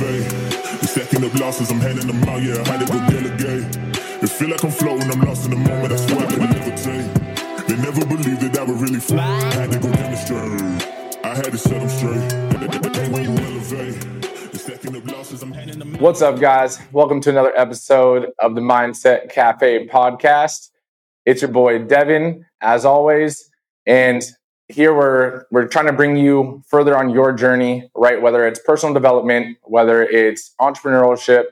elevate. The second of losses, I'm handing them out, yeah, I had to go delegate. It feel like I'm floating, I'm lost in the moment, I swear I can levitate. They never believed that I would really fly. I had to go demonstrate. I had to set them straight. What's up, guys? Welcome to another episode of the Mindset Cafe podcast. It's your boy Devin, as always, and here we're we're trying to bring you further on your journey, right? Whether it's personal development, whether it's entrepreneurship,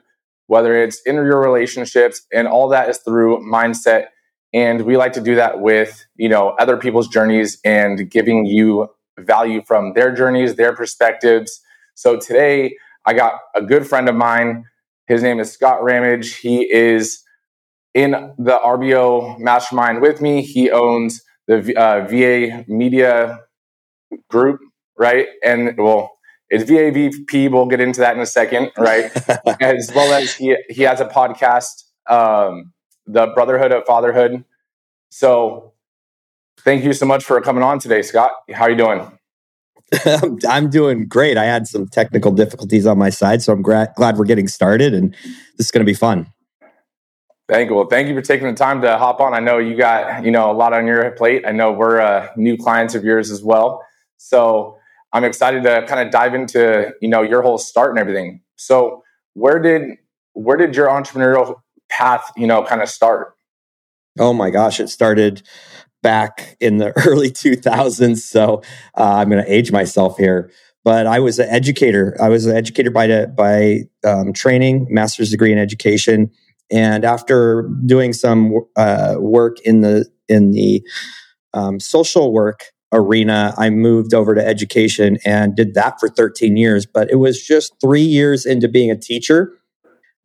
whether it's in your relationships, and all that is through mindset. And we like to do that with you know other people's journeys and giving you value from their journeys, their perspectives. So today I got a good friend of mine. His name is Scott Rammage. He is in the RBO mastermind with me. He owns the uh, VA Media Group, right? And well, it's VAVP. We'll get into that in a second, right? as well as he he has a podcast, um, the Brotherhood of Fatherhood. So, thank you so much for coming on today, Scott. How are you doing? I'm doing great. I had some technical difficulties on my side, so I'm gra- glad we're getting started, and this is going to be fun. Thank you. Well, thank you for taking the time to hop on. I know you got you know a lot on your plate. I know we're uh, new clients of yours as well, so I'm excited to kind of dive into you know your whole start and everything. So, where did where did your entrepreneurial path you know kind of start? Oh my gosh, it started back in the early 2000s. So uh, I'm going to age myself here. But I was an educator. I was an educator by by um, training, master's degree in education. And after doing some uh, work in the in the um, social work arena, I moved over to education and did that for 13 years. But it was just three years into being a teacher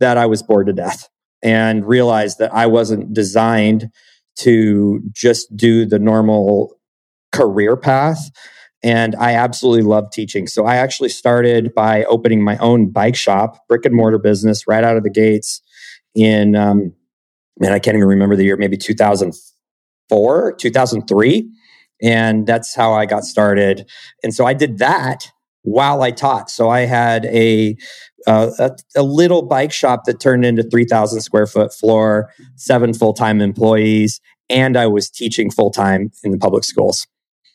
that I was bored to death and realized that I wasn't designed to just do the normal career path. And I absolutely love teaching. So I actually started by opening my own bike shop, brick and mortar business right out of the gates in, um, man, I can't even remember the year, maybe 2004, 2003. And that's how I got started. And so I did that while I taught. So I had a uh, a, a, little bike shop that turned into 3,000 square foot floor, seven full time employees, and I was teaching full time in the public schools.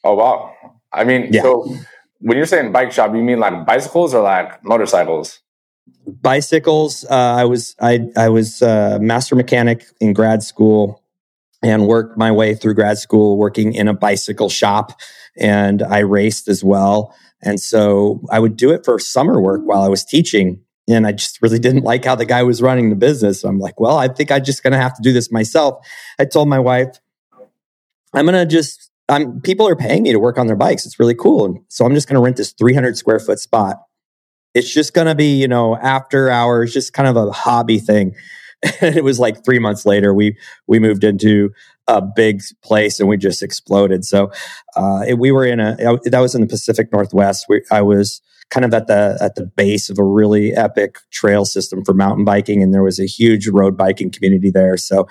Oh wow! I mean, yeah. so when you're saying bike shop, you mean like bicycles or like motorcycles? Bicycles. Uh, I was I I was uh, master mechanic in grad school and worked my way through grad school working in a bicycle shop, and I raced as well. And so I would do it for summer work while I was teaching. And I just really didn't like how the guy was running the business. So I'm like, well, I think I'm just going to have to do this myself. I told my wife, I'm going to just, I'm, people are paying me to work on their bikes. It's really cool. And so I'm just going to rent this 300 square foot spot. It's just going to be, you know, after hours, just kind of a hobby thing. And it was like three months later, we, we moved into a big place and we just exploded. So uh, it, we were in a that was in the Pacific Northwest. We, I was kind of at the at the base of a really epic trail system for mountain biking, and there was a huge road biking community there. So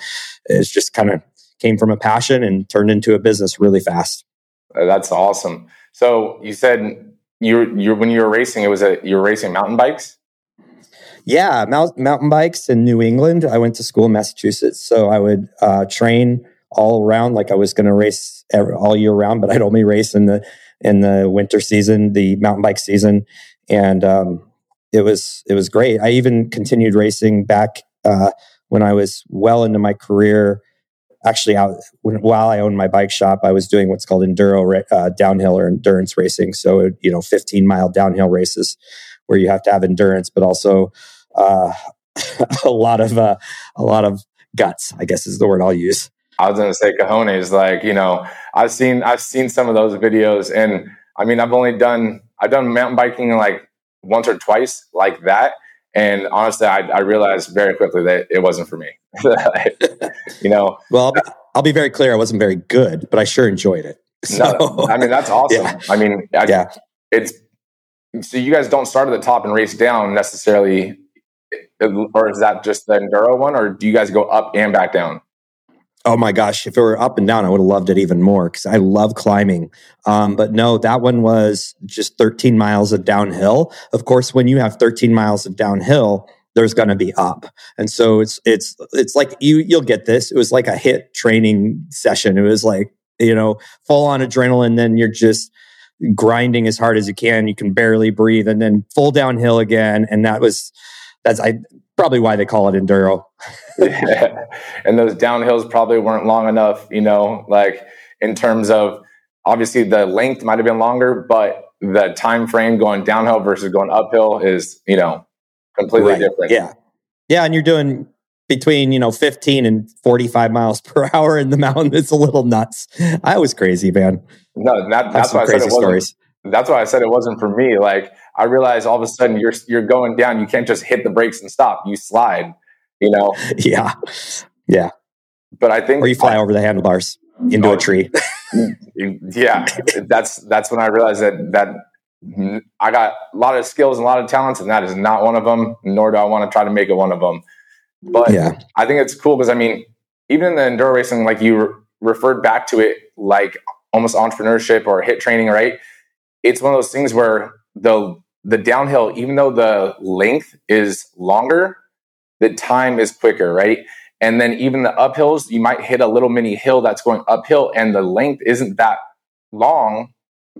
it's just kind of came from a passion and turned into a business really fast. Uh, that's awesome. So you said you you when you were racing, it was a you were racing mountain bikes. Yeah, mount, mountain bikes in New England. I went to school in Massachusetts, so I would uh, train all around like I was going to race every, all year round, but I'd only race in the in the winter season, the mountain bike season, and um, it was it was great. I even continued racing back uh, when I was well into my career. Actually, out when, while I owned my bike shop, I was doing what's called enduro uh, downhill or endurance racing. So you know, 15 mile downhill races where you have to have endurance, but also uh, a lot of uh, a lot of guts. I guess is the word I'll use. I was gonna say cojones. Like you know, I've seen I've seen some of those videos, and I mean, I've only done I've done mountain biking like once or twice like that, and honestly, I, I realized very quickly that it wasn't for me. you know, well, I'll, I'll, be very clear. I wasn't very good, but I sure enjoyed it. So, no, I mean that's awesome. Yeah. I mean, I, yeah, it's so you guys don't start at the top and race down necessarily, or is that just the enduro one, or do you guys go up and back down? Oh my gosh, if it were up and down, I would have loved it even more because I love climbing. Um, but no, that one was just 13 miles of downhill. Of course, when you have 13 miles of downhill, there's going to be up. And so it's it's it's like you you'll get this. It was like a HIIT training session. It was like, you know, full on adrenaline then you're just grinding as hard as you can. You can barely breathe and then full downhill again and that was that's I probably why they call it enduro. yeah. And those downhills probably weren't long enough, you know, like in terms of obviously the length might have been longer, but the time frame going downhill versus going uphill is, you know, completely right. different. Yeah. Yeah. And you're doing between, you know, 15 and 45 miles per hour in the mountain. It's a little nuts. I was crazy, man. No, that, that's why I said it wasn't, stories. That's why I said it wasn't for me. Like I realize all of a sudden you're you're going down. You can't just hit the brakes and stop. You slide. You know. Yeah. Yeah. But I think, or you fly I, over the handlebars into oh, a tree. yeah, that's that's when I realized that that I got a lot of skills and a lot of talents, and that is not one of them. Nor do I want to try to make it one of them. But yeah. I think it's cool because I mean, even in the enduro racing, like you re- referred back to it, like almost entrepreneurship or HIIT training, right? It's one of those things where the the downhill, even though the length is longer, the time is quicker, right? And then even the uphills, you might hit a little mini hill that's going uphill and the length isn't that long,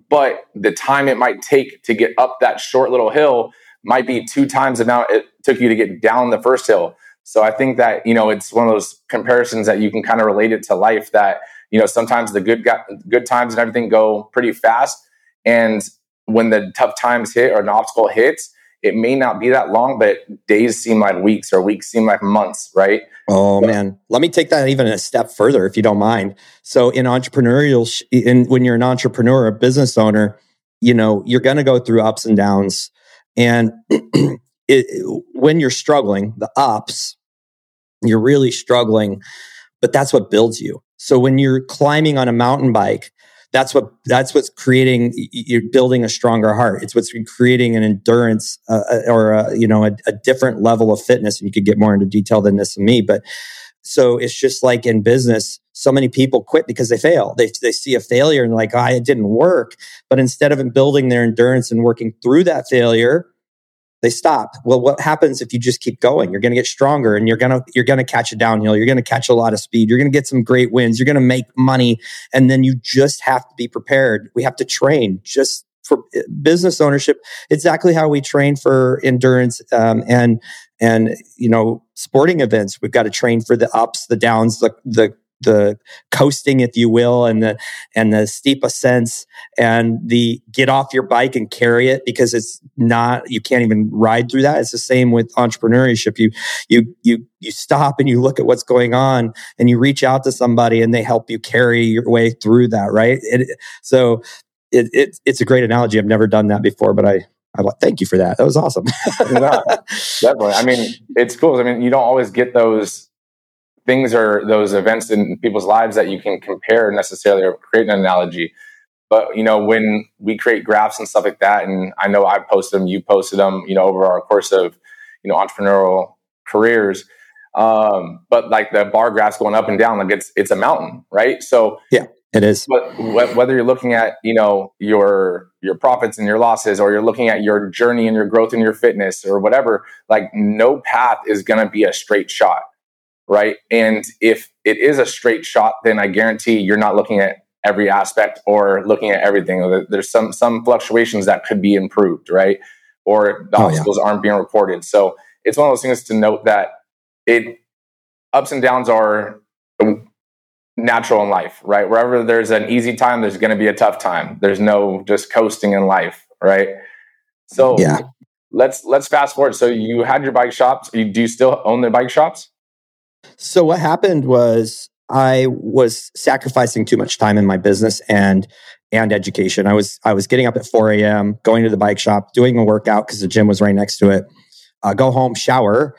but the time it might take to get up that short little hill might be two times the amount it took you to get down the first hill. So I think that, you know, it's one of those comparisons that you can kind of relate it to life that, you know, sometimes the good good times and everything go pretty fast and when the tough times hit or an obstacle hits, it may not be that long, but days seem like weeks or weeks seem like months, right? Oh man, let me take that even a step further, if you don't mind. So, in entrepreneurial, in when you're an entrepreneur, a business owner, you know you're going to go through ups and downs, and it, when you're struggling, the ups, you're really struggling, but that's what builds you. So when you're climbing on a mountain bike, that's what that's what's creating you're building a stronger heart. It's what's creating an endurance uh, uh, or a, you know a, a, different level of fitness and you could get more into detail than this and me but so it's just like in business so many people quit because they fail. They, they see a failure and like oh, it didn't work but instead of building their endurance and working through that failure they stop. Well, what happens if you just keep going? You're going to get stronger and you're going to you're going to catch a downhill. You're going to catch a lot of speed. You're going to get some great wins. You're going to make money and then you just have to be prepared. We have to train just for eh, business ownership exactly how we train for endurance um, and and you know sporting events we've got to train for the ups the downs the the the coasting, if you will, and the and the steep ascents and the get off your bike and carry it because it's not you can't even ride through that. It's the same with entrepreneurship. You you you you stop and you look at what's going on and you reach out to somebody and they help you carry your way through that. Right. It, so it, it it's a great analogy. I've never done that before, but I I thank you for that. That was awesome. yeah, definitely. I mean, it's cool. I mean, you don't always get those things are those events in people's lives that you can compare necessarily or create an analogy. But you know, when we create graphs and stuff like that, and I know I posted them, you posted them, you know, over our course of you know entrepreneurial careers. Um, but like the bar graphs going up and down, like it's it's a mountain, right? So yeah, it is. But whether you're looking at you know your your profits and your losses, or you're looking at your journey and your growth and your fitness, or whatever, like no path is going to be a straight shot right? And if it is a straight shot, then I guarantee you're not looking at every aspect or looking at everything. There's some some fluctuations that could be improved, right? Or the oh, obstacles yeah. aren't being reported. So it's one of those things to note that it ups and downs are natural in life, right? Wherever there's an easy time, there's going to be a tough time. There's no just coasting in life, right? So yeah. let's let's fast forward. So you had your bike shops. You, do you still own the bike shops? So what happened was I was sacrificing too much time in my business and and education. I was I was getting up at 4 a.m., going to the bike shop, doing a workout because the gym was right next to it. Uh, go home, shower,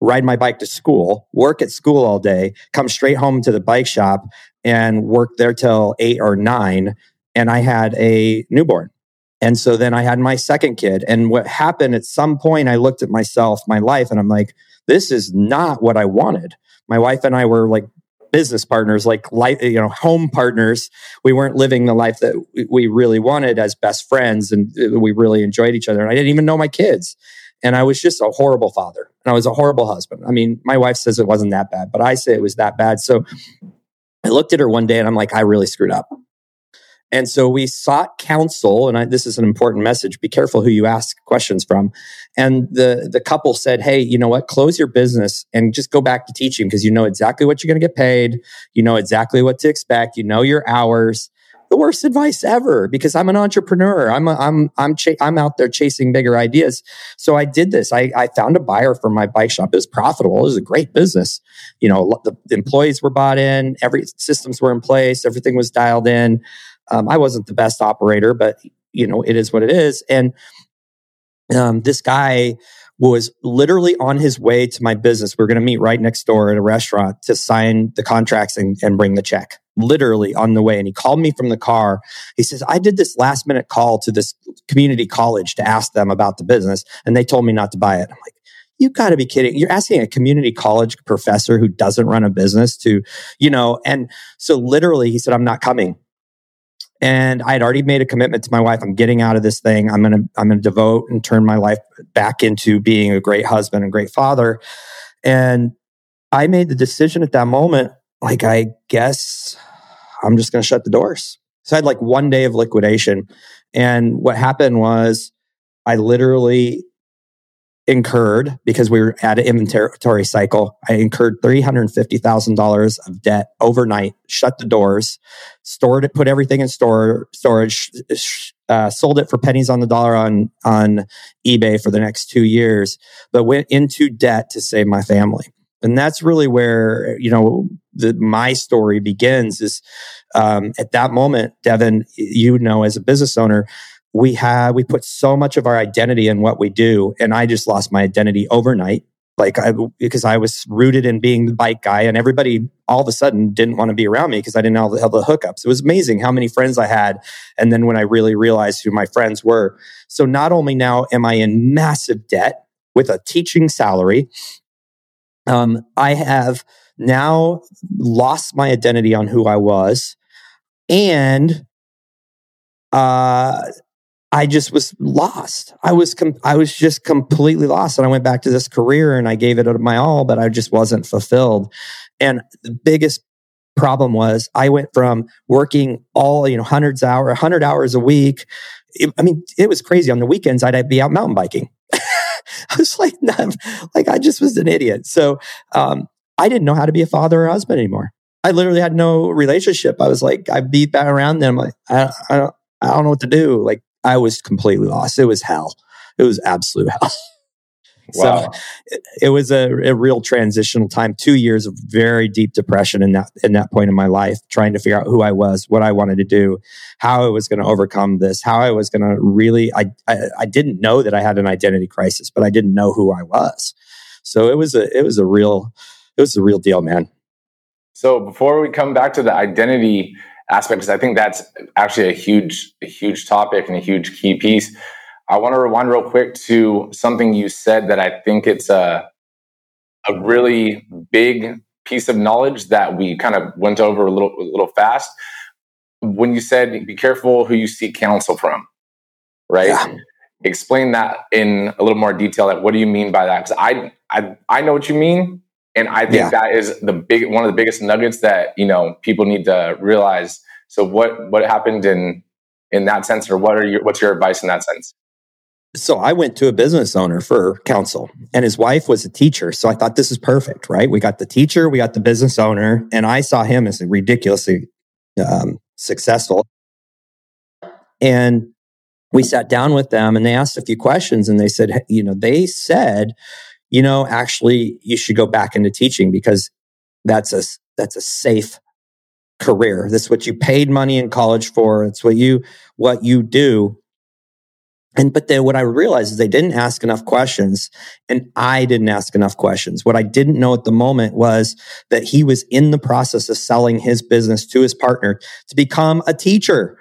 ride my bike to school, work at school all day, come straight home to the bike shop and work there till eight or nine. And I had a newborn. And so then I had my second kid. And what happened at some point, I looked at myself, my life, and I'm like, this is not what I wanted. My wife and I were like business partners, like life, you know, home partners. We weren't living the life that we really wanted as best friends, and uh, we really enjoyed each other. And I didn't even know my kids, and I was just a horrible father, and I was a horrible husband. I mean, my wife says it wasn't that bad, but I say it was that bad. So I looked at her one day, and I'm like, I really screwed up. And so we sought counsel, and I, this is an important message. Be careful who you ask questions from. And the the couple said, "Hey, you know what? Close your business and just go back to teaching because you know exactly what you're going to get paid. You know exactly what to expect. You know your hours." The worst advice ever because I'm an entrepreneur. I'm a, I'm I'm ch- I'm out there chasing bigger ideas. So I did this. I, I found a buyer for my bike shop. It was profitable. It was a great business. You know, the employees were bought in. Every systems were in place. Everything was dialed in. Um, I wasn't the best operator, but you know, it is what it is. And um, this guy was literally on his way to my business. We are going to meet right next door at a restaurant to sign the contracts and, and bring the check. Literally on the way. And he called me from the car. He says, I did this last minute call to this community college to ask them about the business, and they told me not to buy it. I'm like, you got to be kidding. You're asking a community college professor who doesn't run a business to, you know, and so literally he said, I'm not coming. And I had already made a commitment to my wife. I'm getting out of this thing. I'm to, I'm to devote and turn my life back into being a great husband and great father. And I made the decision at that moment, like, I guess I'm just to shut the doors. So I had like one day of liquidation. And what happened was I literally incurred because we were at an inventory cycle. I incurred $350,000 of debt overnight, shut the doors, stored it, put everything in store, storage, uh, sold it for pennies on the dollar on, on eBay for the next two years, but went into debt to save my family. And that's really where, you know, the, my story begins is, um, at that moment, Devin, you know, as a business owner, we had we put so much of our identity in what we do and i just lost my identity overnight like I, because I was rooted in being the bike guy and everybody all of a sudden didn't want to be around me because I didn't have the, have the hookups. It was amazing how many friends I had. And then when I really realized who my friends were. So not only now am I in massive debt with a teaching salary, um, I have now lost my identity on who I was. And uh, I just was lost. I was com- I was just completely lost, and I went back to this career and I gave it my all, but I just wasn't fulfilled. And the biggest problem was I went from working all you know hundreds hour hundred hours a week. It, I mean, it was crazy. On the weekends, I'd be out mountain biking. I was like, like I just was an idiot. So um, I didn't know how to be a father or husband anymore. I literally had no relationship. I was like, I beat that around them. Like, I, I don't, I don't know what to do. Like, I was completely lost. It was hell. It was absolute hell. Wow. So it, it was a, a, real transitional time. Two years of very deep depression in that in that point in my life, trying to figure out who I was, what I wanted to do, how I was going to overcome this, how I was going to really. I, I I didn't know that I had an identity crisis, but I didn't know who I was. So it was a it was a real it was a real deal, man. So before we come back to the identity aspect because I think that's actually a huge, a huge topic and a huge key piece. I want to rewind real quick to something you said that I think it's a a really big piece of knowledge that we kind of went over a little a little fast. When you said be careful who you seek counsel from, right? Yeah. Explain that in a little more detail. Like, what do you mean by that? Because I, I I know what you mean, and I think yeah. that is the big one of the biggest nuggets that you know people need to realize. So what what happened in in that sense, or what are your what's your advice in that sense? So I went to a business owner for counsel, and his wife was a teacher. So I thought this is perfect, right? We got the teacher, we got the business owner, and I saw him as ridiculously um, successful. And we sat down with them, and they asked a few questions, and they said, you know, they said you know, actually you should go back into teaching because that's a that's a safe career. That's what you paid money in college for. It's what you what you do. And but then what I realized is they didn't ask enough questions and I didn't ask enough questions. What I didn't know at the moment was that he was in the process of selling his business to his partner to become a teacher.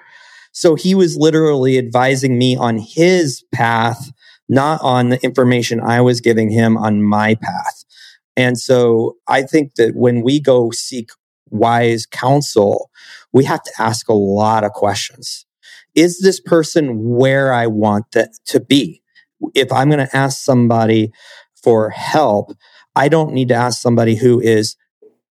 So he was literally advising me on his path not on the information I was giving him on my path. And so I think that when we go seek wise counsel, we have to ask a lot of questions. Is this person where I want that to be? If I'm going to ask somebody for help, I don't need to ask somebody who is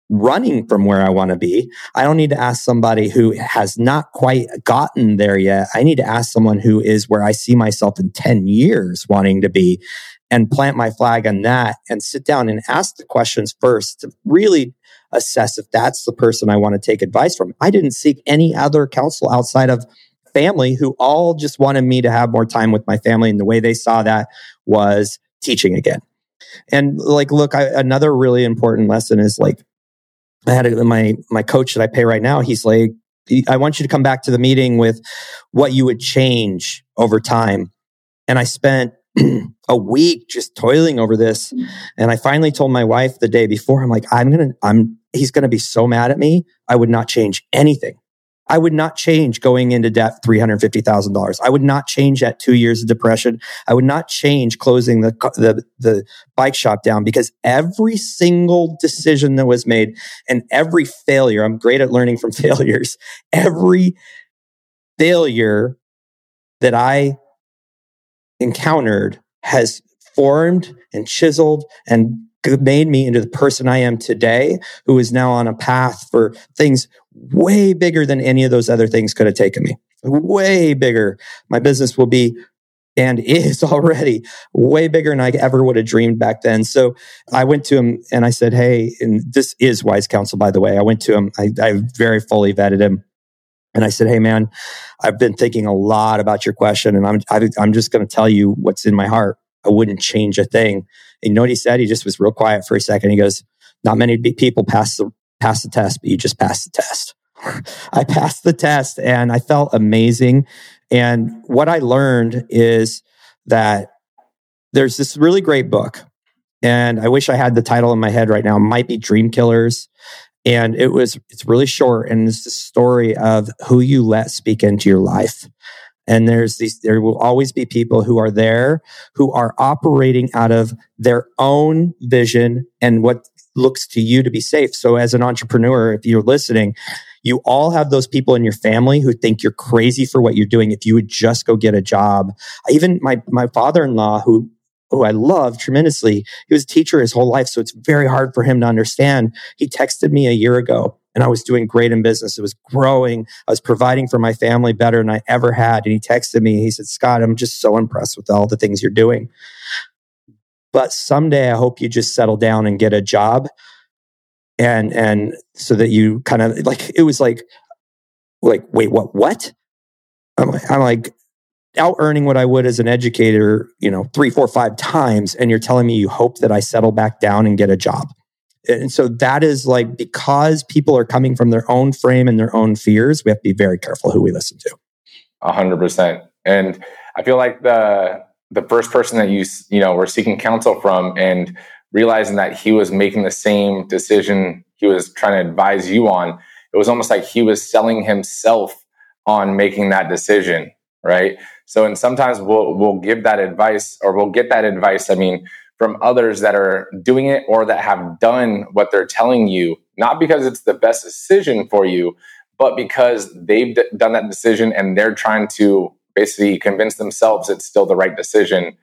running from where I want to be. I don't need to ask somebody who has not quite gotten there yet. I need to ask someone who is where I see myself in 10 years wanting to be and plant my flag on that and sit down and ask the questions first to really assess if that's the person I want to take advice from. I didn't seek any other counsel outside of family who all just wanted me to have more time with my family. And the way they saw that was teaching again. And like, look, I, another really important lesson is like, I had a, my my coach that I pay right now. He's like, I want you to come back to the meeting with what you would change over time. And I spent a week just toiling over this. Mm. And I finally told my wife the day before, I'm like, I'm gonna, I'm, he's gonna be so mad at me. I would not change anything. I would not change going into debt $350,000. I would not change that two years of depression. I would not change closing the, the, the bike shop down because every single decision that was made and every failure, I'm great at learning from failures. Every failure that I encountered has formed and chiseled and made me into the person I am today, who is now on a path for things way bigger than any of those other things could have taken me. Way bigger. My business will be and is already way bigger than I ever would have dreamed back then. So I went to him and I said, Hey, and this is wise counsel, by the way. I went to him, I, I very fully vetted him. And I said, Hey, man, I've been thinking a lot about your question and I'm, I'm just going to tell you what's in my heart. I wouldn't change a thing. And you know what he said? He just was real quiet for a second. He goes, not many people pass the, pass the test, but you just passed the test. I passed the test and I felt amazing. And what I learned is that there's this really great book. And I wish I had the title in my head right now. It might be Dream Killers. And it was, it's really short. And it's the story of who you let speak into your life. And there's these, there will always be people who are there who are operating out of their own vision and what looks to you to be safe. So as an entrepreneur, if you're listening, you all have those people in your family who think you're crazy for what you're doing. If you would just go get a job, even my, my father-in-law who who I love tremendously. He was a teacher his whole life, so it's very hard for him to understand. He texted me a year ago and I was doing great in business. It was growing. I was providing for my family better than I ever had. And he texted me. He said, Scott, I'm just so impressed with all the things you're doing. But someday I hope you just settle down and get a job. And, and so that you kind of like, it was like, like, wait, what, what? I'm like, I'm like, out earning what I would as an educator, you know, three, four, five times. And you're telling me you hope that I settle back down and get a job. And so that is like because people are coming from their own frame and their own fears, we have to be very careful who we listen to. A hundred percent. And I feel like the the first person that you you know were seeking counsel from and realizing that he was making the same decision he was trying to advise you on, it was almost like he was selling himself on making that decision, right? So and sometimes we'll we'll give that advice or we'll get that advice. I mean, from others that are doing it or that have done what they're telling you, not because it's the best decision for you, but because they've d- done that decision and they're trying to basically convince themselves it's still the right decision.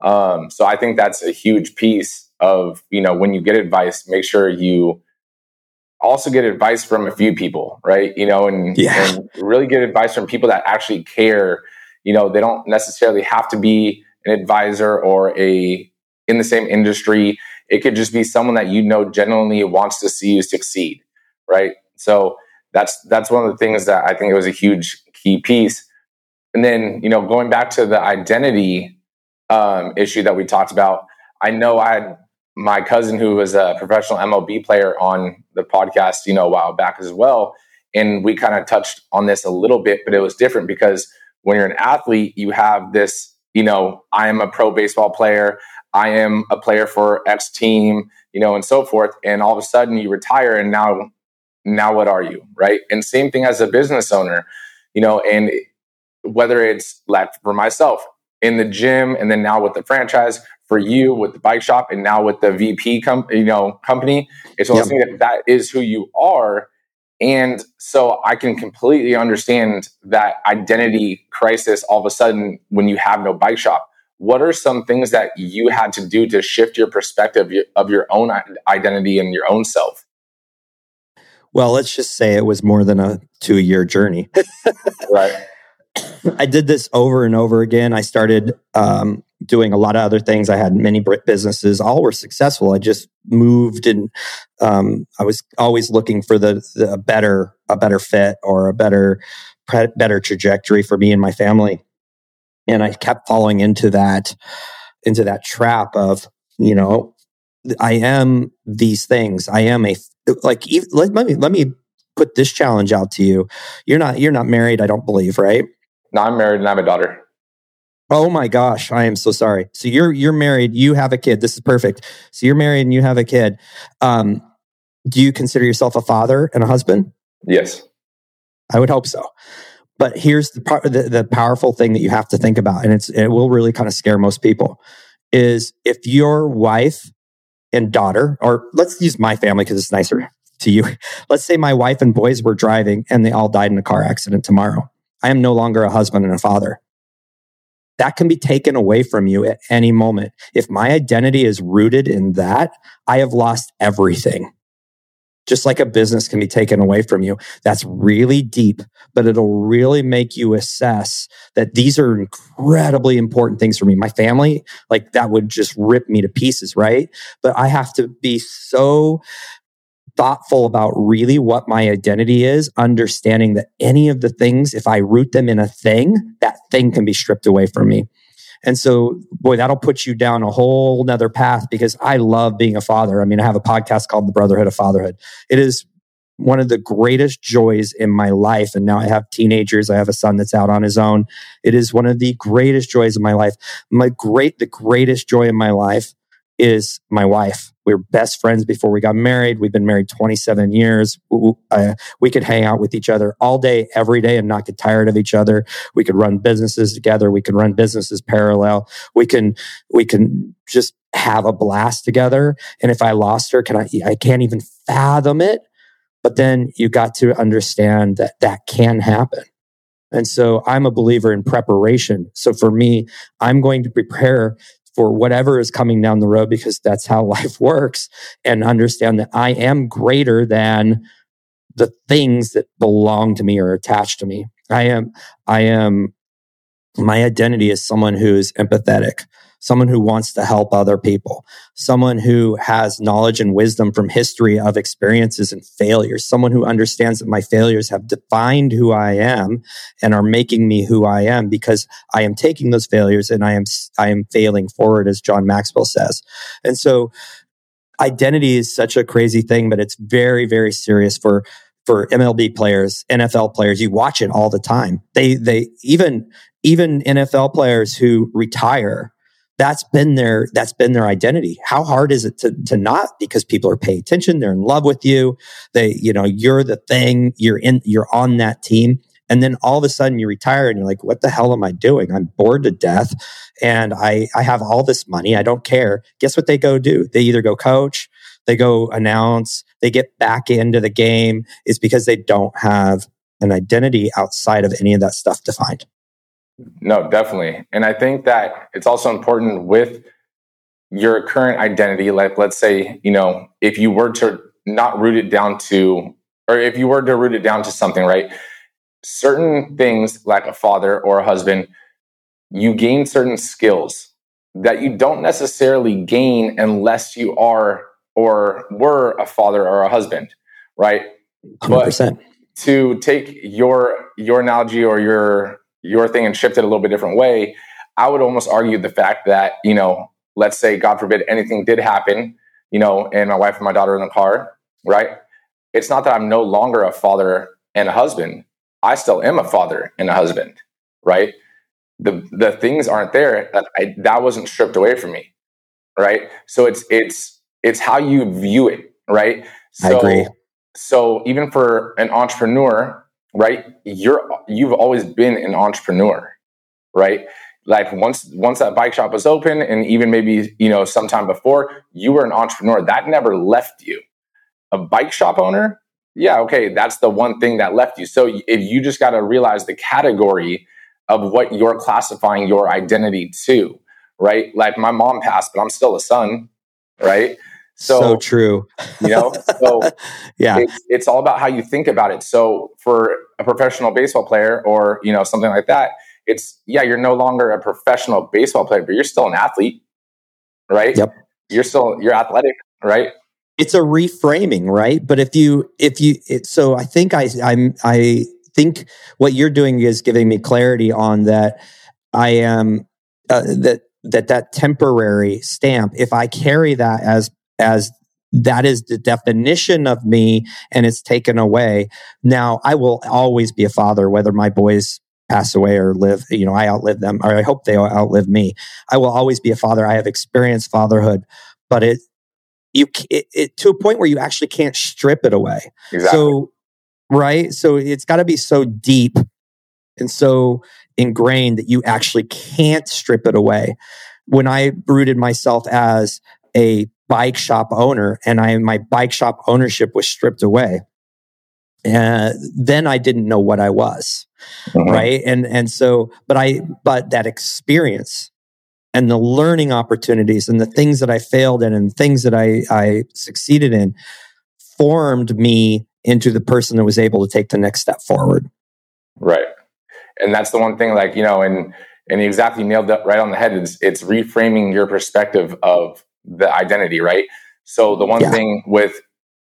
Um, so I think that's a huge piece of, you know, when you get advice, make sure you also get advice from a few people, right? You know, and, yeah. and really get advice from people that actually care. You know, they don't necessarily have to be an advisor or a in the same industry. It could just be someone that you know genuinely wants to see you succeed, right? So that's that's one of the things that I think it was a huge key piece. And then you know going back to the identity um, issue that we talked about, I know I had my cousin who was a professional MLB player on the podcast, you know, a while back as well, and we kind of touched on this a little bit, but it was different because when you're an athlete, you have this, you know, I am a pro baseball player. I am a player for X team, you know, and so forth. And all of a sudden you retire and now, now what are you? Right. And same thing as a business owner, you know, and whether it's like for myself in the gym and then now with the franchise for you with the bike shop and now with the VP com- you know, company, it's yep. that that is who you are. And so I can completely understand that identity crisis all of a sudden when you have no bike shop. What are some things that you had to do to shift your perspective of your own identity and your own self? Well, let's just say it was more than a two year journey. right. I did this over and over again. I started um, doing a lot of other things. I had many businesses, all were successful. I just moved and um, I was always looking for the, the better, a better fit or a better, better trajectory for me and my family. And I kept falling into that, into that trap of, you know, I am these things. I am a, like, let, let me, let me put this challenge out to you. You're not, you're not married, I don't believe, right? No, I'm married and I have a daughter. Oh my gosh, I am so sorry. So you're you're married, you have a kid. This is perfect. So you're married and you have a kid. Um, do you consider yourself a father and a husband? Yes. I would hope so. But here's the, part, the, the powerful thing that you have to think about, and it's it will really kind of scare most people, is if your wife and daughter, or let's use my family because it's nicer to you. Let's say my wife and boys were driving and they all died in a car accident tomorrow. I am no longer a husband and a father that can be taken away from you at any moment. If my identity is rooted in that, I have lost everything. Just like a business can be taken away from you. That's really deep, but it'll really make you assess that these are incredibly important things for me. My family, like that would just rip me to pieces, right? But I have to be so thoughtful about really what my identity is, understanding that any of the things, if I root them in a thing, that thing can be stripped away from me. And so, boy, that'll put you down a whole nother path because I love being a father. I mean, I have a podcast called The Brotherhood of Fatherhood. It is one of the greatest joys in my life. And now I have teenagers. I have a son that's out on his own. It is one of the greatest joys of my life. My great, the greatest joy in my life is my wife. We were best friends before we got married. We've been married 27 years. Uh, we could hang out with each other all day, every day, and not get tired of each other. We could run businesses together. We could run businesses parallel. We can, we can just have a blast together. And if I lost her, can I, I can't even fathom it. But then you got to understand that that can happen. And so I'm a believer in preparation. So for me, I'm going to prepare for whatever is coming down the road because that's how life works and understand that I am greater than the things that belong to me or attached to me. I am, I am, my identity is someone who's empathetic someone who wants to help other people, someone who has knowledge and wisdom from history of experiences and failures, someone who understands that my failures have defined who I am and are making me who I am because I am taking those failures and I am, I am failing forward, as John Maxwell says. And so identity is such a crazy thing, but it's very, very serious for for MLB players, NFL players, you watch it all the time. They, they, even, even NFL players who retire that's been their that's been their identity. How hard is it to to not? Because people are paying attention they're in love with you they you know you're the thing you're in you're on that team. And then all of a sudden you retire and you're like what the hell am i doing? I'm bored to death and i i have all this money i don't care. Guess what they go do? They either go coach they go announce they get back into the game. Is because they don't have an identity outside of any of that stuff defined no, definitely. And I think that it's also important with your current identity. Like, let's say, you know, if you were to not root it down to, or if you were to root it down to something, right? Certain things like a father or a husband, you gain certain skills that you don't necessarily gain unless you are or were a father or a husband, right? 100%. But to take your your analogy or your your thing and shift it a little bit different way, I would almost argue the fact that, you know, let's say, God forbid, anything did happen, you know, and my wife and my daughter in the car, right? It's not that I'm no longer a father and a husband. I still am a father and a husband, right? The the things aren't there that I, that wasn't stripped away from me, right? So it's it's it's how you view it, right? So, I agree. So even for an entrepreneur, right? You're you've always been an entrepreneur, right? Like once once that bike shop was open, and even maybe you know sometime before, you were an entrepreneur. That never left you. A bike shop owner, yeah, okay, that's the one thing that left you. So if you just got to realize the category of what you're classifying your identity to, right? Like my mom passed, but I'm still a son, right? So, so true. you know, so yeah, it's, it's all about how you think about it. So for a professional baseball player or, you know, something like that, it's, yeah, you're no longer a professional baseball player, but you're still an athlete, right? Yep. You're still, you're athletic, right? It's a reframing, right? But if you, if you, it, so I think I, I'm, I think what you're doing is giving me clarity on that I am, uh, that, that that temporary stamp if i carry that as as that is the definition of me and it's taken away. Now I will always be a father, whether my boys pass away or live, you know, I outlive them or I hope they outlive me. I will always be a father. I have experienced fatherhood, but it, you, it, it to a point where you actually can't strip it away. Exactly. So, right. So it's got to be so deep and so ingrained that you actually can't strip it away. When I rooted myself as a bike shop owner and I, my bike shop ownership was stripped away. And then I didn't know what I was. Mm-hmm. Right. And, and so, but I, but that experience and the learning opportunities and the things that I failed in and things that I, I succeeded in formed me into the person that was able to take the next step forward. Right. And that's the one thing, like, you know, and, and you exactly nailed that right on the head. It's, it's reframing your perspective of the identity, right? So the one yeah. thing with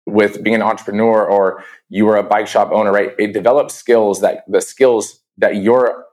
with being an entrepreneur or you are a bike shop owner, right? It develops skills that the skills that you're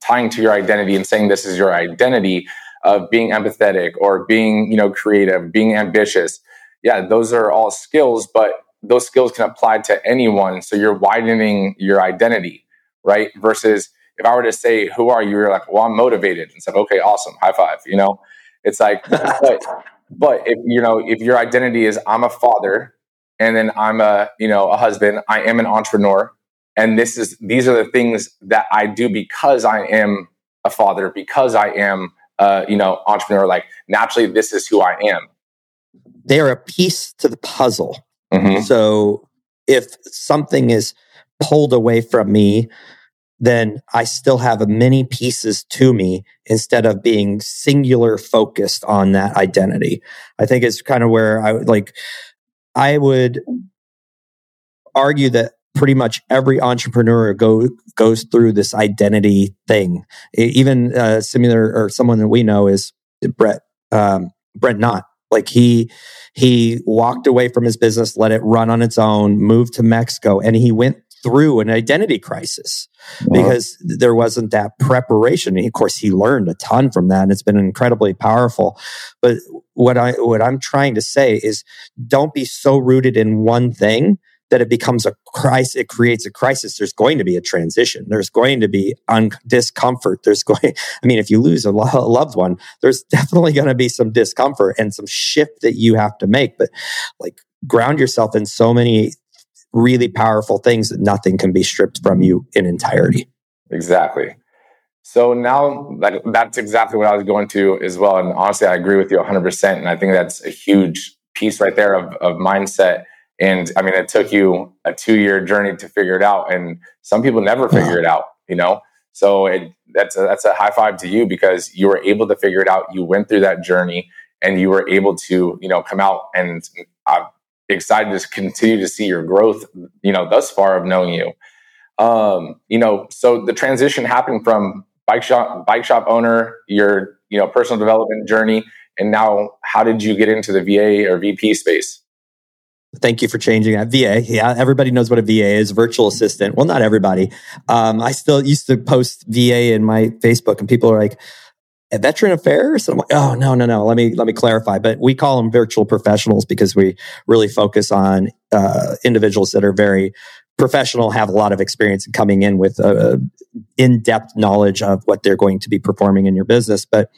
tying to your identity and saying this is your identity of being empathetic or being, you know, creative, being ambitious. Yeah, those are all skills, but those skills can apply to anyone. So you're widening your identity, right? Versus if I were to say, who are you? You're like, well, I'm motivated. And said, okay, awesome. High five. You know, it's like, but but if you know, if your identity is I'm a father and then I'm a, you know, a husband, I am an entrepreneur, and this is these are the things that I do because I am a father, because I am uh, you know, entrepreneur, like naturally this is who I am. They are a piece to the puzzle. Mm-hmm. So if something is pulled away from me, then I still have many pieces to me instead of being singular focused on that identity. I think it's kind of where I would like, I would argue that pretty much every entrepreneur go, goes through this identity thing. Even uh, similar or someone that we know is Brett, um, Brent Knott. Like he, he walked away from his business, let it run on its own, moved to Mexico, and he went through an identity crisis uh-huh. because there wasn't that preparation. And of course, he learned a ton from that, and it's been incredibly powerful. But what I what I'm trying to say is, don't be so rooted in one thing that it becomes a crisis. It creates a crisis. There's going to be a transition. There's going to be un- discomfort. There's going. I mean, if you lose a, lo- a loved one, there's definitely going to be some discomfort and some shift that you have to make. But like ground yourself in so many really powerful things that nothing can be stripped from you in entirety. Exactly. So now that, that's exactly what I was going to as well. And honestly, I agree with you 100%. And I think that's a huge piece right there of, of mindset. And I mean, it took you a two year journey to figure it out. And some people never figure it out, you know? So it, that's, a, that's a high five to you because you were able to figure it out. You went through that journey and you were able to, you know, come out and uh, excited to continue to see your growth, you know, thus far of knowing you. Um, you know, so the transition happened from bike shop bike shop owner, your you know personal development journey, and now how did you get into the VA or VP space? Thank you for changing that. VA, yeah, everybody knows what a VA is, virtual assistant. Well, not everybody. Um, I still used to post VA in my Facebook, and people are like, Veteran Affairs? I'm like, oh no, no, no. Let me let me clarify. But we call them virtual professionals because we really focus on uh, individuals that are very professional, have a lot of experience coming in with uh, in-depth knowledge of what they're going to be performing in your business. But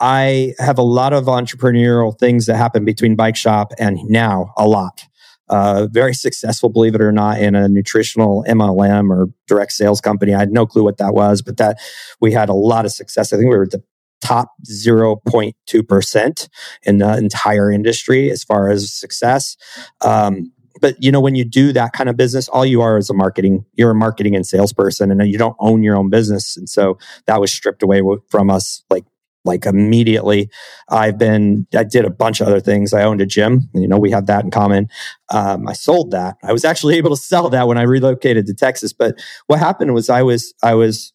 I have a lot of entrepreneurial things that happen between Bike Shop and now, a lot. Uh, very successful, believe it or not, in a nutritional MLM or direct sales company. I had no clue what that was, but that we had a lot of success. I think we were the top 0.2% in the entire industry as far as success. Um, but you know, when you do that kind of business, all you are is a marketing, you're a marketing and salesperson and you don't own your own business. And so that was stripped away from us like like immediately. I've been, I did a bunch of other things. I owned a gym. You know, we have that in common. Um, I sold that. I was actually able to sell that when I relocated to Texas. But what happened was I was, I was,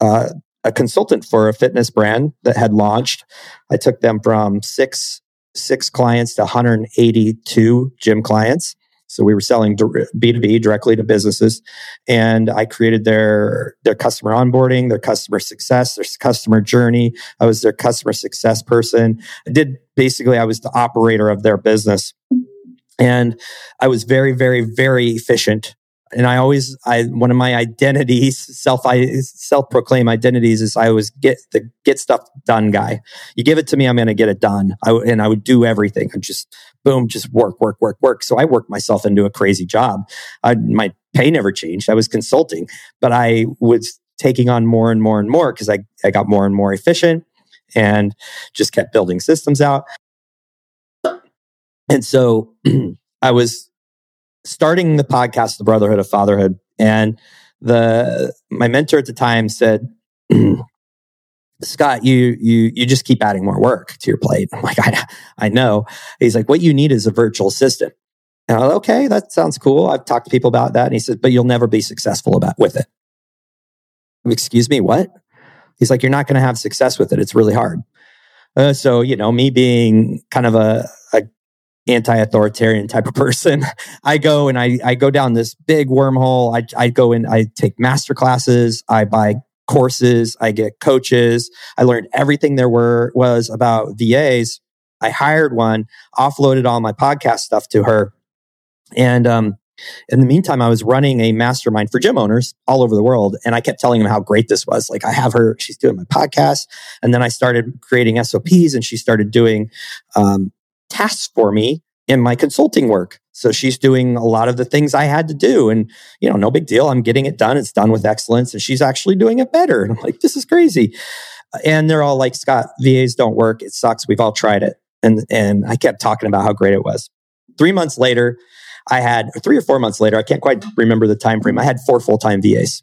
uh, a consultant for a fitness brand that had launched. I took them from six six clients to 182 gym clients. So we were selling B2B directly to businesses and I created their, their customer onboarding, their customer success, their customer journey. I was their customer success person. I did basically, I was the operator of their business and I was very, very, very efficient and I always, I one of my identities, self I self proclaim identities is I always get the get stuff done guy. You give it to me, I'm going to get it done. I, and I would do everything. I just boom, just work, work, work, work. So I worked myself into a crazy job. I, my pay never changed. I was consulting, but I was taking on more and more and more because I I got more and more efficient and just kept building systems out. And so I was starting the podcast, The Brotherhood of Fatherhood, and the my mentor at the time said, Scott, you you you just keep adding more work to your plate. I'm like, I I know. He's like, what you need is a virtual assistant. And I'm like, okay, that sounds cool. I've talked to people about that. And he said, but you'll never be successful about with it. Excuse me, what? He's like, you're not going to have success with it. It's really hard. Uh, so, you know, me being kind of a, a anti-authoritarian type of person. I go and I, I go down this big wormhole. I, I go and I take master classes. I buy courses. I get coaches. I learned everything there were was about VAs. I hired one, offloaded all my podcast stuff to her. And, um, in the meantime, I was running a mastermind for gym owners all over the world. And I kept telling them how great this was. Like I have her, she's doing my podcast. And then I started creating SOPs and she started doing, um, tasks for me in my consulting work. So she's doing a lot of the things I had to do. And, you know, no big deal. I'm getting it done. It's done with excellence. And she's actually doing it better. And I'm like, this is crazy. And they're all like, Scott, VAs don't work. It sucks. We've all tried it. And, and I kept talking about how great it was. Three months later, I had three or four months later, I can't quite remember the time frame. I had four full time VAs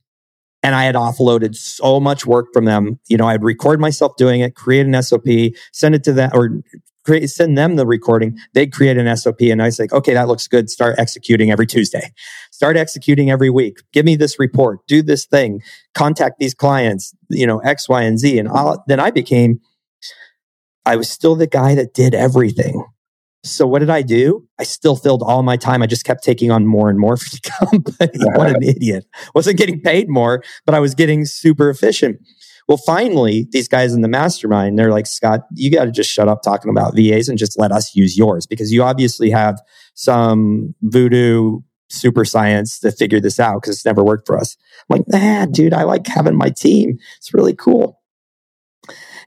and I had offloaded so much work from them. You know, I'd record myself doing it, create an SOP, send it to them, or create, send them the recording. They'd create an SOP and I say, okay, that looks good. Start executing every Tuesday. Start executing every week. Give me this report. Do this thing. Contact these clients, you know, X, Y, and Z. And I'll, then I became, I was still the guy that did everything. So what did I do? I still filled all my time. I just kept taking on more and more for the company. what an idiot. Wasn't getting paid more, but I was getting super efficient. Well, finally, these guys in the mastermind, they're like, Scott, you got to just shut up talking about VAs and just let us use yours because you obviously have some voodoo super science to figure this out because it's never worked for us. I'm like, nah, dude, I like having my team. It's really cool.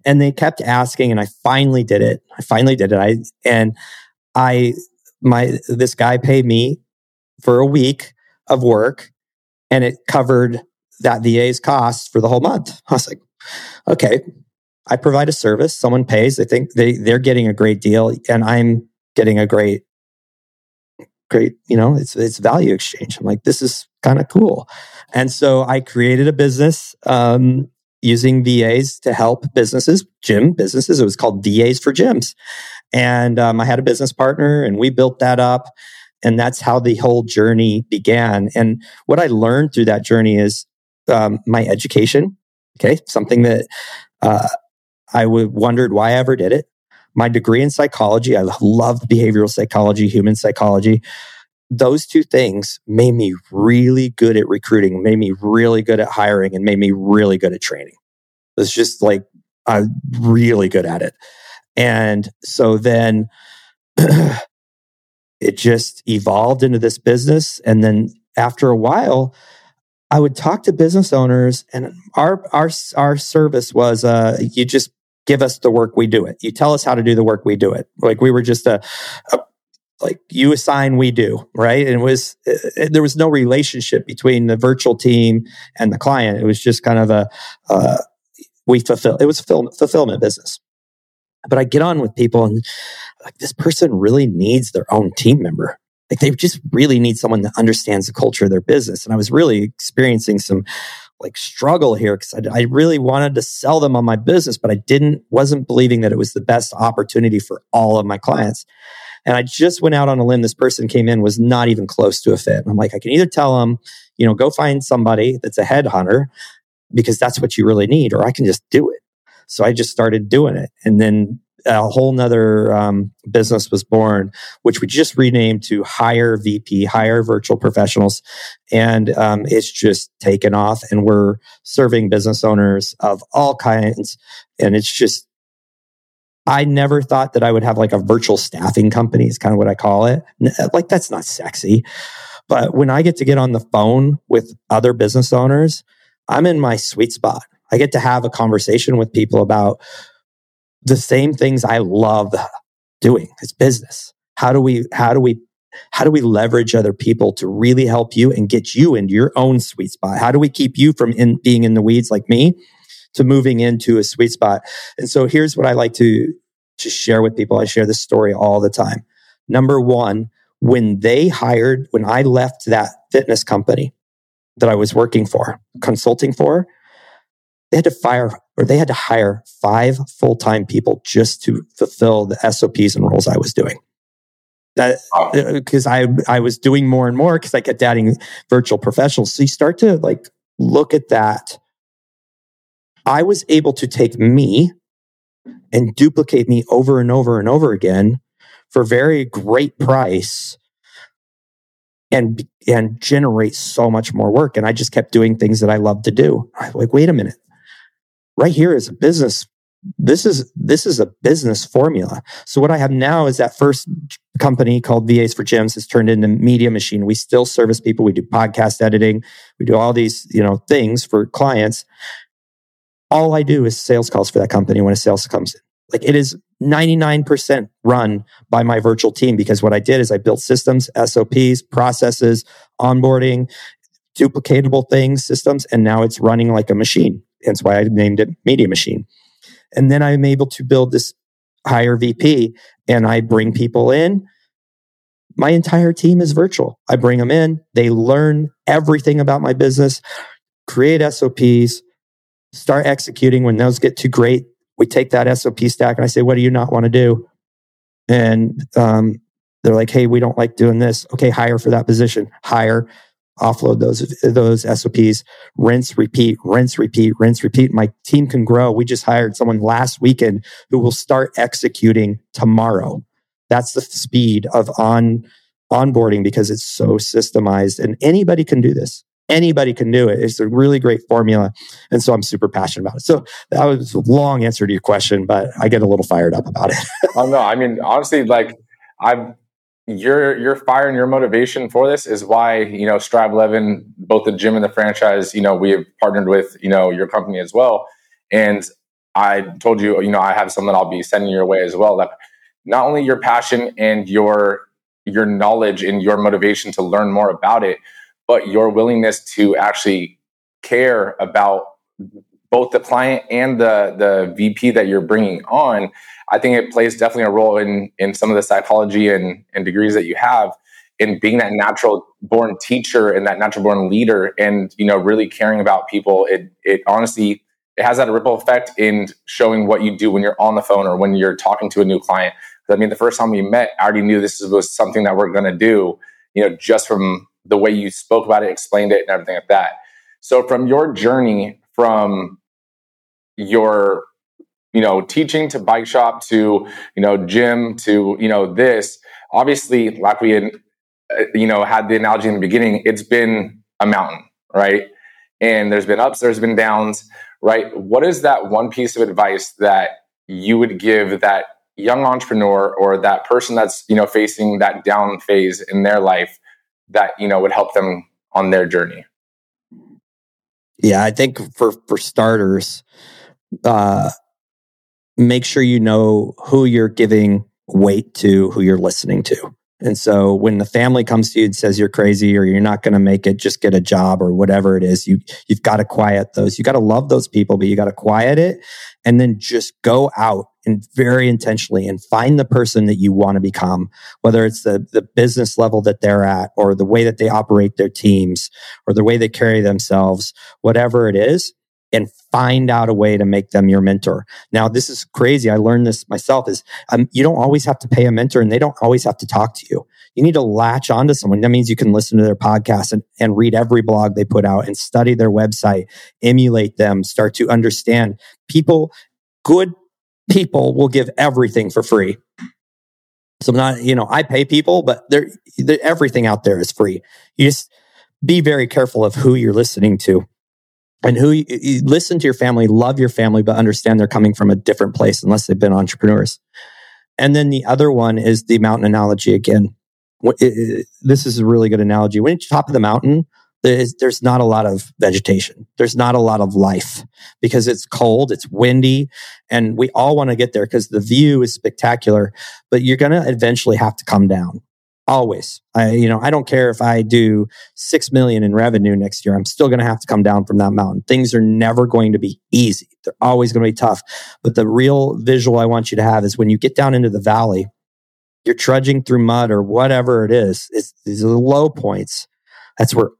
And they kept asking, and I finally did it. I finally did it. I and I my this guy paid me for a week of work, and it covered that VA's costs for the whole month. I was like, okay, I provide a service, someone pays, they think they, they're getting a great deal, and I'm getting a great, great, you know, it's it's value exchange. I'm like, this is kind of cool. And so I created a business um, using VAs to help businesses, gym businesses. It was called VAs for gyms. And um, I had a business partner and we built that up. And that's how the whole journey began. And what I learned through that journey is um, my education. Okay. Something that uh, I would wondered why I ever did it. My degree in psychology. I loved behavioral psychology, human psychology. Those two things made me really good at recruiting, made me really good at hiring, and made me really good at training. It's just like I'm really good at it. And so then it just evolved into this business. And then after a while, I would talk to business owners, and our our our service was uh, you just give us the work, we do it. You tell us how to do the work, we do it. Like we were just a, a like you assign, we do, right? And it was it, uh, there was no relationship between the virtual team and the client. It was just kind of a uh, we fulfill. It was fulfillment business. But I get on with people, and like this person really needs their own team member. Like they just really need someone that understands the culture of their business. And I was really experiencing some like struggle here because I, I, really wanted to sell them on my business, but I didn't, wasn't believing that it was the best opportunity for all of my clients. And I just went out on a limb. This person came in, was not even close to a fit. And I'm like, I can either tell them, you know, go find somebody that's a headhunter because that's what you really need, or I can just do it. So I just started doing it. And then a whole nother um, business was born, which we just renamed to Hire VP, Hire Virtual Professionals. And um, it's just taken off. And we're serving business owners of all kinds. And it's just, I never thought that I would have like a virtual staffing company, is kind of what I call it. Like, that's not sexy. But when I get to get on the phone with other business owners, I'm in my sweet spot. I get to have a conversation with people about the same things I love doing. It's business. How do we, how do we, how do we leverage other people to really help you and get you into your own sweet spot? How do we keep you from in, being in the weeds like me to moving into a sweet spot? And so here's what I like to, to share with people. I share this story all the time. Number one, when they hired, when I left that fitness company that I was working for, consulting for, they had to fire or they had to hire five full time people just to fulfill the SOPs and roles I was doing. That because uh, I I was doing more and more because I kept adding virtual professionals. So you start to like look at that. I was able to take me and duplicate me over and over and over again for very great price and and generate so much more work. And I just kept doing things that I love to do. I'm like, wait a minute right here is a business this is this is a business formula. So what I have now is that first company called VAs for Gyms has turned into Media Machine. We still service people. We do podcast editing. We do all these you know things for clients. All I do is sales calls for that company when a sales comes in. Like it is 99% run by my virtual team because what I did is I built systems, SOPs, processes, onboarding, duplicatable things, systems, and now it's running like a machine. That's why I named it Media Machine. And then I'm able to build this Hire VP and I bring people in. My entire team is virtual. I bring them in. They learn everything about my business, create SOPs, start executing. When those get too great, we take that SOP stack and I say, what do you not want to do? And um, they're like, hey, we don't like doing this. Okay, hire for that position. Hire offload those those SOPs, rinse, repeat, rinse, repeat, rinse, repeat. My team can grow. We just hired someone last weekend who will start executing tomorrow. That's the speed of on onboarding because it's so systemized and anybody can do this. Anybody can do it. It's a really great formula. And so I'm super passionate about it. So that was a long answer to your question, but I get a little fired up about it. oh no, I mean honestly, like I've your your fire and your motivation for this is why you know Strive Eleven, both the gym and the franchise, you know, we have partnered with you know your company as well. And I told you, you know, I have something I'll be sending your way as well. That not only your passion and your your knowledge and your motivation to learn more about it, but your willingness to actually care about both the client and the the VP that you're bringing on I think it plays definitely a role in in some of the psychology and, and degrees that you have in being that natural born teacher and that natural born leader and you know really caring about people. It it honestly it has that ripple effect in showing what you do when you're on the phone or when you're talking to a new client. I mean the first time we met i already knew this was something that we're going to do you know just from the way you spoke about it explained it and everything like that. So from your journey from your you know, teaching to bike shop to, you know, gym to, you know, this, obviously, like we had, uh, you know, had the analogy in the beginning, it's been a mountain, right? And there's been ups, there's been downs, right? What is that one piece of advice that you would give that young entrepreneur or that person that's, you know, facing that down phase in their life that, you know, would help them on their journey? Yeah, I think for for starters, uh, make sure you know who you're giving weight to, who you're listening to. And so when the family comes to you and says you're crazy or you're not going to make it, just get a job or whatever it is, you, you've got to quiet those. You got to love those people, but you got to quiet it and then just go out and very intentionally and find the person that you want to become, whether it's the, the business level that they're at or the way that they operate their teams or the way they carry themselves, whatever it is and find out a way to make them your mentor. Now, this is crazy. I learned this myself is um, you don't always have to pay a mentor and they don't always have to talk to you. You need to latch onto someone. That means you can listen to their podcast and, and read every blog they put out and study their website, emulate them, start to understand people, good people will give everything for free. So I'm not, you know, I pay people, but they're, they're everything out there is free. You just be very careful of who you're listening to and who you, you listen to your family, love your family, but understand they're coming from a different place unless they've been entrepreneurs. And then the other one is the mountain analogy again. This is a really good analogy. When you're top of the mountain, there's, there's not a lot of vegetation. There's not a lot of life because it's cold, it's windy, and we all want to get there because the view is spectacular, but you're going to eventually have to come down always. I you know i don't care if i do 6 million in revenue next year i'm still going to have to come down from that mountain. Things are never going to be easy. They're always going to be tough. But the real visual i want you to have is when you get down into the valley you're trudging through mud or whatever it is it's these are the low points. That's where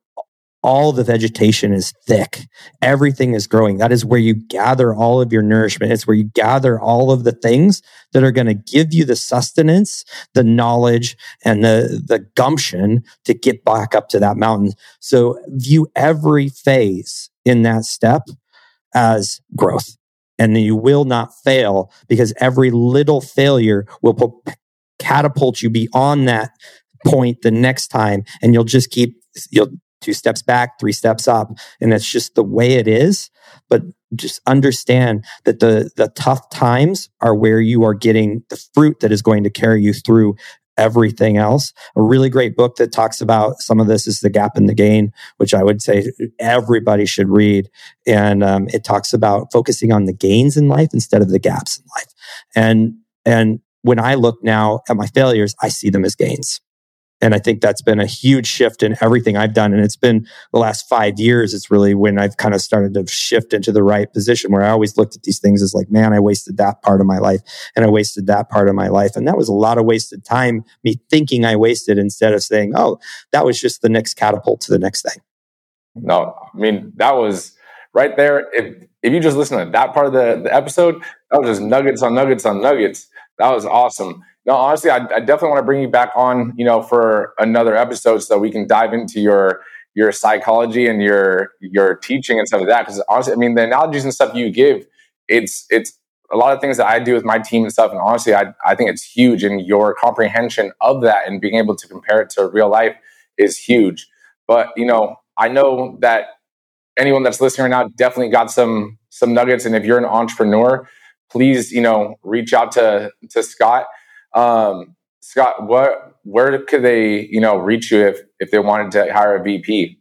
all the vegetation is thick. Everything is growing. That is where you gather all of your nourishment. It's where you gather all of the things that are going to give you the sustenance, the knowledge, and the, the gumption to get back up to that mountain. So view every phase in that step as growth. And you will not fail because every little failure will catapult you beyond that point the next time. And you'll just keep, you'll two steps back, three steps up. And that's just the way it is. But just understand that the, the tough times are where you are getting the fruit that is going to carry you through everything else. A really great book that talks about some of this is The Gap and the Gain, which I would say everybody should read. And um, it talks about focusing on the gains in life instead of the gaps in life. And, and when I look now at my failures, I see them as gains. And I think that's been a huge shift in everything I've done. And it's been the last five years, it's really when I've kind of started to shift into the right position where I always looked at these things as like, man, I wasted that part of my life and I wasted that part of my life. And that was a lot of wasted time, me thinking I wasted instead of saying, oh, that was just the next catapult to the next thing. No, I mean, that was right there. If, if you just listen to that part of the, the episode, that was just nuggets on nuggets on nuggets. That was awesome no, honestly, I, I definitely want to bring you back on, you know, for another episode so we can dive into your your psychology and your your teaching and stuff like that. Because honestly, I mean, the analogies and stuff you give, it's it's a lot of things that I do with my team and stuff. And honestly, I I think it's huge, and your comprehension of that and being able to compare it to real life is huge. But you know, I know that anyone that's listening right now definitely got some some nuggets. And if you're an entrepreneur, please, you know, reach out to to Scott um, Scott, what where could they you know reach you if if they wanted to hire a VP?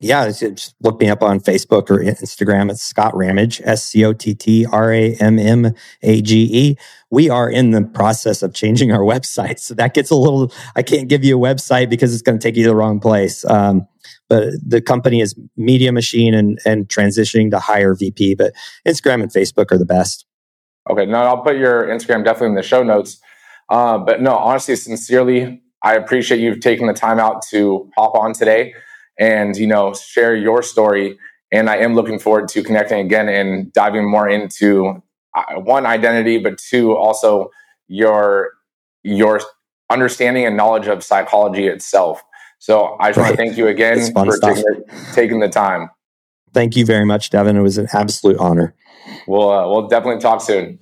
Yeah, just look me up on Facebook or Instagram. It's Scott Rammage, S C O T T R A M M A G E. We are in the process of changing our website. So that gets a little, I can't give you a website because it's going to take you to the wrong place. Um, but the company is Media Machine and, and transitioning to hire VP. But Instagram and Facebook are the best. Okay, no, I'll put your Instagram definitely in the show notes. Uh, but no, honestly, sincerely, I appreciate you taking the time out to hop on today and you know share your story. And I am looking forward to connecting again and diving more into uh, one identity, but two also your your understanding and knowledge of psychology itself. So I just right. want to thank you again for taking the, taking the, time. Thank you very much, Devin. It was an absolute honor. We'll uh, we'll definitely talk soon.